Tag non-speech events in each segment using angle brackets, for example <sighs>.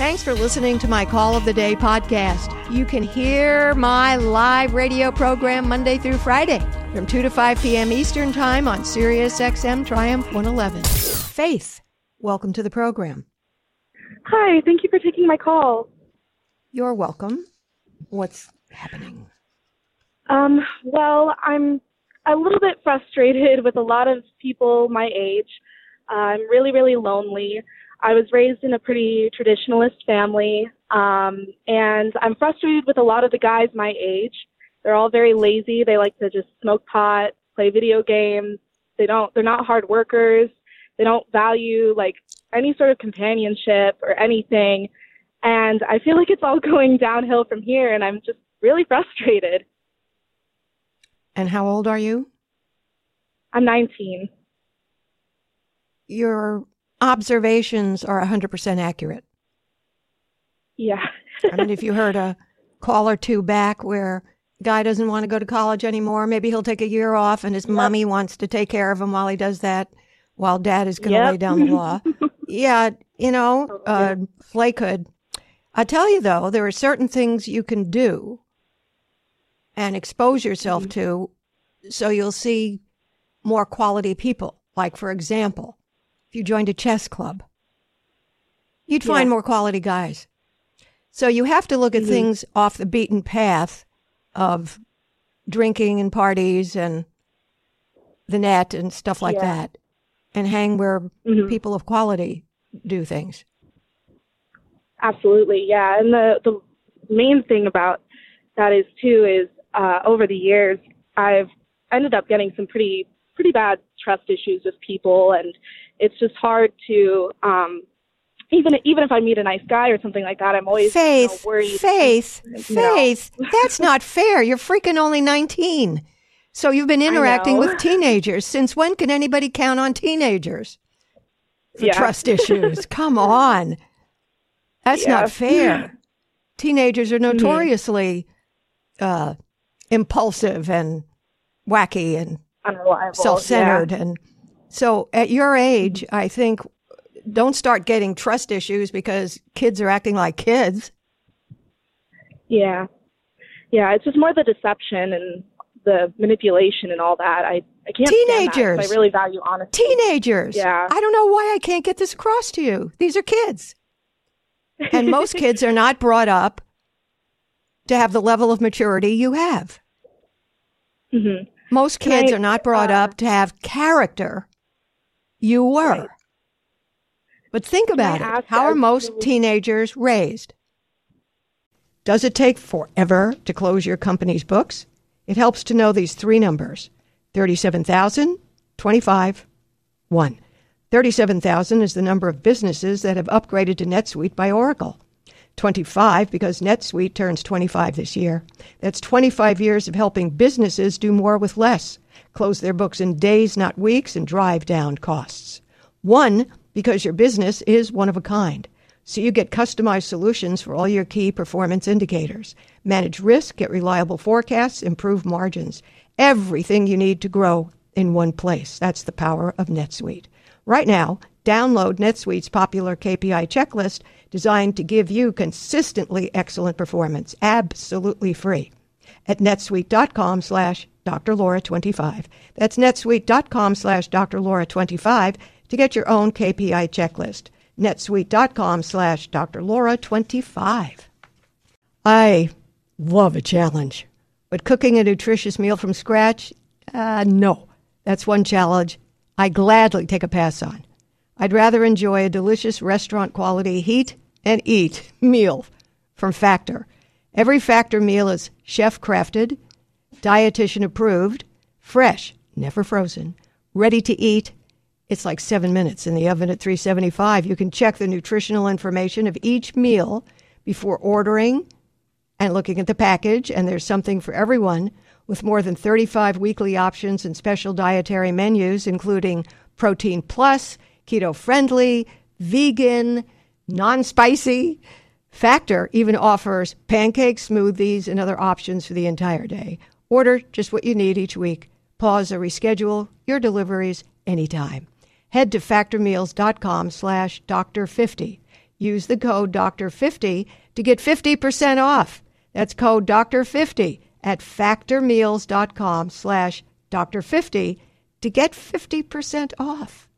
Thanks for listening to my Call of the Day podcast. You can hear my live radio program Monday through Friday from 2 to 5 p.m. Eastern Time on Sirius XM Triumph 111. Faith, welcome to the program. Hi, thank you for taking my call. You're welcome. What's happening? Um, well, I'm a little bit frustrated <laughs> with a lot of people my age. Uh, I'm really, really lonely. I was raised in a pretty traditionalist family, um, and I'm frustrated with a lot of the guys my age. They're all very lazy. They like to just smoke pot, play video games. They don't. They're not hard workers. They don't value like any sort of companionship or anything. And I feel like it's all <laughs> going downhill from here, and I'm just really frustrated. And how old are you? I'm 19. Your observations are 100% accurate. Yeah. I mean, if you heard a call or two back where guy doesn't want to go to college anymore, maybe he'll take a year off and his yep. mommy wants to take care of him while he does that, while dad is going to yep. lay down the law. <laughs> yeah, you know, uh, Flakehood. I tell you though, there are certain things you can do and expose yourself mm-hmm. to so you'll see more quality people. Like, for example, if you joined a chess club, you'd find yeah. more quality guys. So you have to look at mm-hmm. things off the beaten path of drinking and parties and the net and stuff like yeah. that and hang where mm-hmm. people of quality do things. Absolutely, yeah. And the the main thing about that is too is uh, over the years I've ended up getting some pretty pretty bad trust issues with people, and it's just hard to um, even even if I meet a nice guy or something like that, I'm always Faith, you know, worried. Faith, <laughs> Faith, that's not fair. You're freaking only 19. So you've been interacting with <laughs> teenagers. Since when can anybody count on teenagers for yeah. trust issues? <laughs> Come on. That's yeah. not fair. Teenagers are mm-hmm. notoriously mm-hmm. uh, impulsive and wacky and self-centered yeah. and so at your age, I think don't start getting trust issues because kids are acting like kids. Yeah. Yeah, it's just more the deception and the manipulation and all that. I, I can't Teenagers. I really value honesty. Teenagers. Yeah. I don't know why I can't get this across to you. These are kids. <laughs> And most kids are not brought up to have the level of maturity you have. Mm-hmm. Most kids I, are not brought uh, up to have character you were. Right. But think about it. How are most teenagers raised? Does it take forever to close your company's books? It helps to know these three numbers 37,000, 25, 1. 37,000 is the number of businesses that have upgraded to NetSuite by Oracle. 25 because NetSuite turns 25 this year. That's 25 years of helping businesses do more with less close their books in days, not weeks, and drive down costs. One, because your business is one of a kind. So you get customized solutions for all your key performance indicators. Manage risk, get reliable forecasts, improve margins. Everything you need to grow in one place. That's the power of NetSuite. Right now, download NetSuite's popular KPI checklist designed to give you consistently excellent performance, absolutely free at netsuite.com slash Dr. Laura 25. That's netsuite.com slash Dr. Laura 25 to get your own KPI checklist. netsuite.com slash Dr. Laura 25. I love a challenge, but cooking a nutritious meal from scratch, uh, no. That's one challenge I gladly take a pass on. I'd rather enjoy a delicious restaurant quality heat and eat <laughs> meal from Factor. Every Factor meal is chef crafted dietitian approved, fresh, never frozen, ready to eat It's like seven minutes in the oven at 375. You can check the nutritional information of each meal before ordering and looking at the package, and there's something for everyone with more than 35 weekly options and special dietary menus, including protein plus, keto friendly, vegan, non spicy. Factor even offers pancakes, smoothies, and other options for the entire day. Order just what you need each week. Pause or reschedule your deliveries anytime. Head to factormeals.com slash doctor50. Use the code doctor50 to get 50% off. That's code doctor50 at factormeals.com slash doctor50 to get 50% off.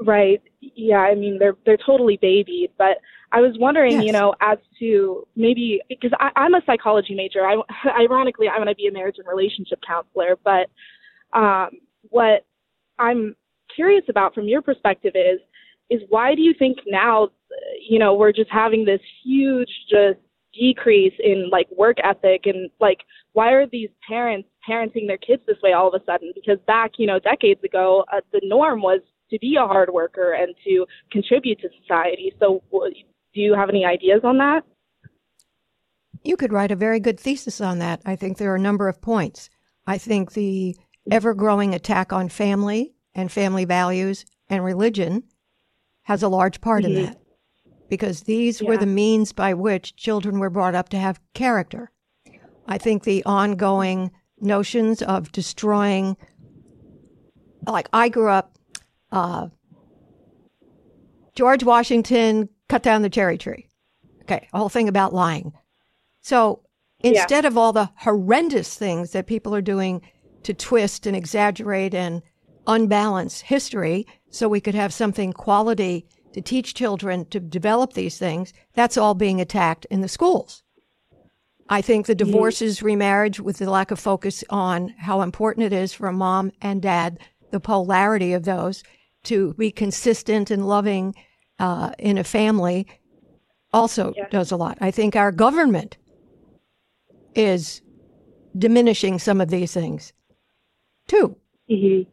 Right. Yeah, I mean they're they're totally babied, but I was wondering, yes. you know, as to maybe because I'm a psychology major. I <laughs> ironically I want to be a marriage and relationship counselor, but um, what I'm curious about from your perspective is is why do you think now, you know, we're just having this huge just decrease in like work ethic and like why are these parents parenting their kids this way all of a sudden? Because back, you know, decades ago, uh, the norm was to be a hard worker and to contribute to society. So, do you have any ideas on that? You could write a very good thesis on that. I think there are a number of points. I think the ever growing attack on family and family values and religion has a large part mm-hmm. in that because these yeah. were the means by which children were brought up to have character. I think the ongoing notions of destroying, like I grew up, uh, George Washington cut down the cherry tree. Okay, a whole thing about lying. So instead yeah. of all the horrendous things that people are doing to twist and exaggerate and unbalance history so we could have something quality to teach children to develop these things, that's all being attacked in the schools. I think the mm-hmm. divorces, remarriage, with the lack of focus on how important it is for a mom and dad, the polarity of those, to be consistent and loving uh, in a family, also yeah. does a lot. I think our government is diminishing some of these things too. Mm-hmm.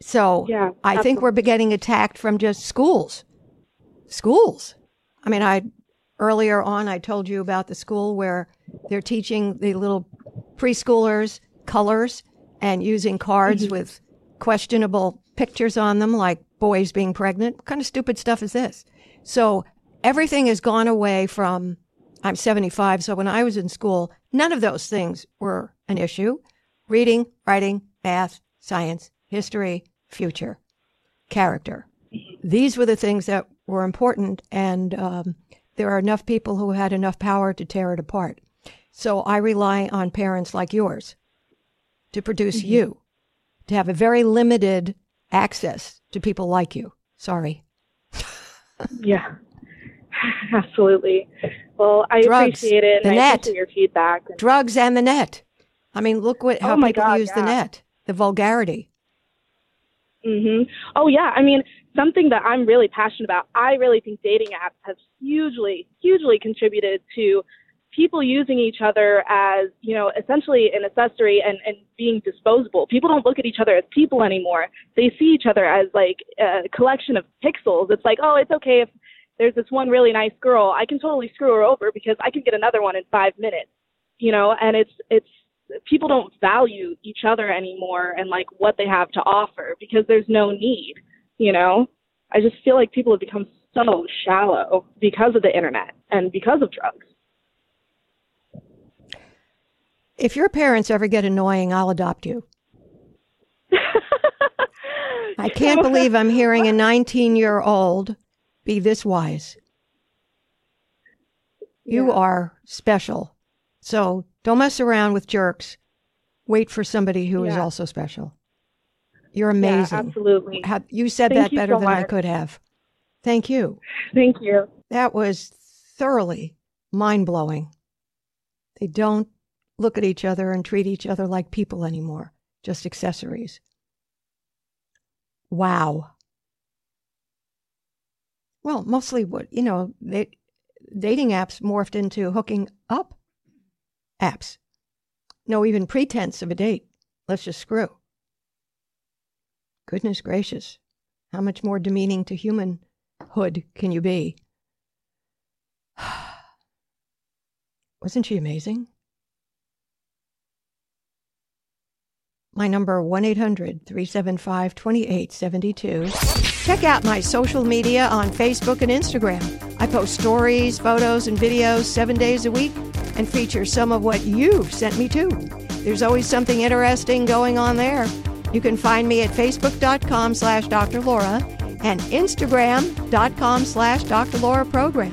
So yeah, I think we're getting attacked from just schools schools. I mean, I earlier on I told you about the school where they're teaching the little preschoolers colors and using cards mm-hmm. with questionable pictures on them, like boys being pregnant. What kind of stupid stuff is this? So everything has gone away from. I'm 75, so when I was in school, none of those things were an issue. Reading, writing, math, science, history, future, character. These were the things that were important, and um, there are enough people who had enough power to tear it apart. So I rely on parents like yours to produce mm-hmm. you, to have a very limited access to people like you. Sorry. <laughs> yeah, absolutely. Well, I Drugs, appreciate it. And the I net. your feedback. Drugs and the net. I mean, look what how oh people God, use yeah. the net, the vulgarity. Mhm. Oh yeah. I mean, something that I'm really passionate about. I really think dating apps have hugely, hugely contributed to people using each other as, you know, essentially an accessory and, and being disposable. People don't look at each other as people anymore. They see each other as like a collection of pixels. It's like, oh, it's okay if there's this one really nice girl. I can totally screw her over because I can get another one in five minutes. You know, and it's it's people don't value each other anymore and like what they have to offer because there's no need you know i just feel like people have become so shallow because of the internet and because of drugs if your parents ever get annoying i'll adopt you <laughs> i can't believe i'm hearing a 19 year old be this wise you yeah. are special so don't mess around with jerks wait for somebody who yeah. is also special you're amazing. Yeah, absolutely. You said Thank that better so than much. I could have. Thank you. Thank you. That was thoroughly mind blowing. They don't look at each other and treat each other like people anymore, just accessories. Wow. Well, mostly what, you know, they, dating apps morphed into hooking up apps. No even pretense of a date. Let's just screw. Goodness gracious. How much more demeaning to humanhood can you be? <sighs> Wasn't she amazing? My number 1-800-375-2872. Check out my social media on Facebook and Instagram. I post stories, photos, and videos 7 days a week and feature some of what you've sent me too. There's always something interesting going on there. You can find me at facebook.com slash Dr. Laura and instagram.com slash Dr. Laura Program.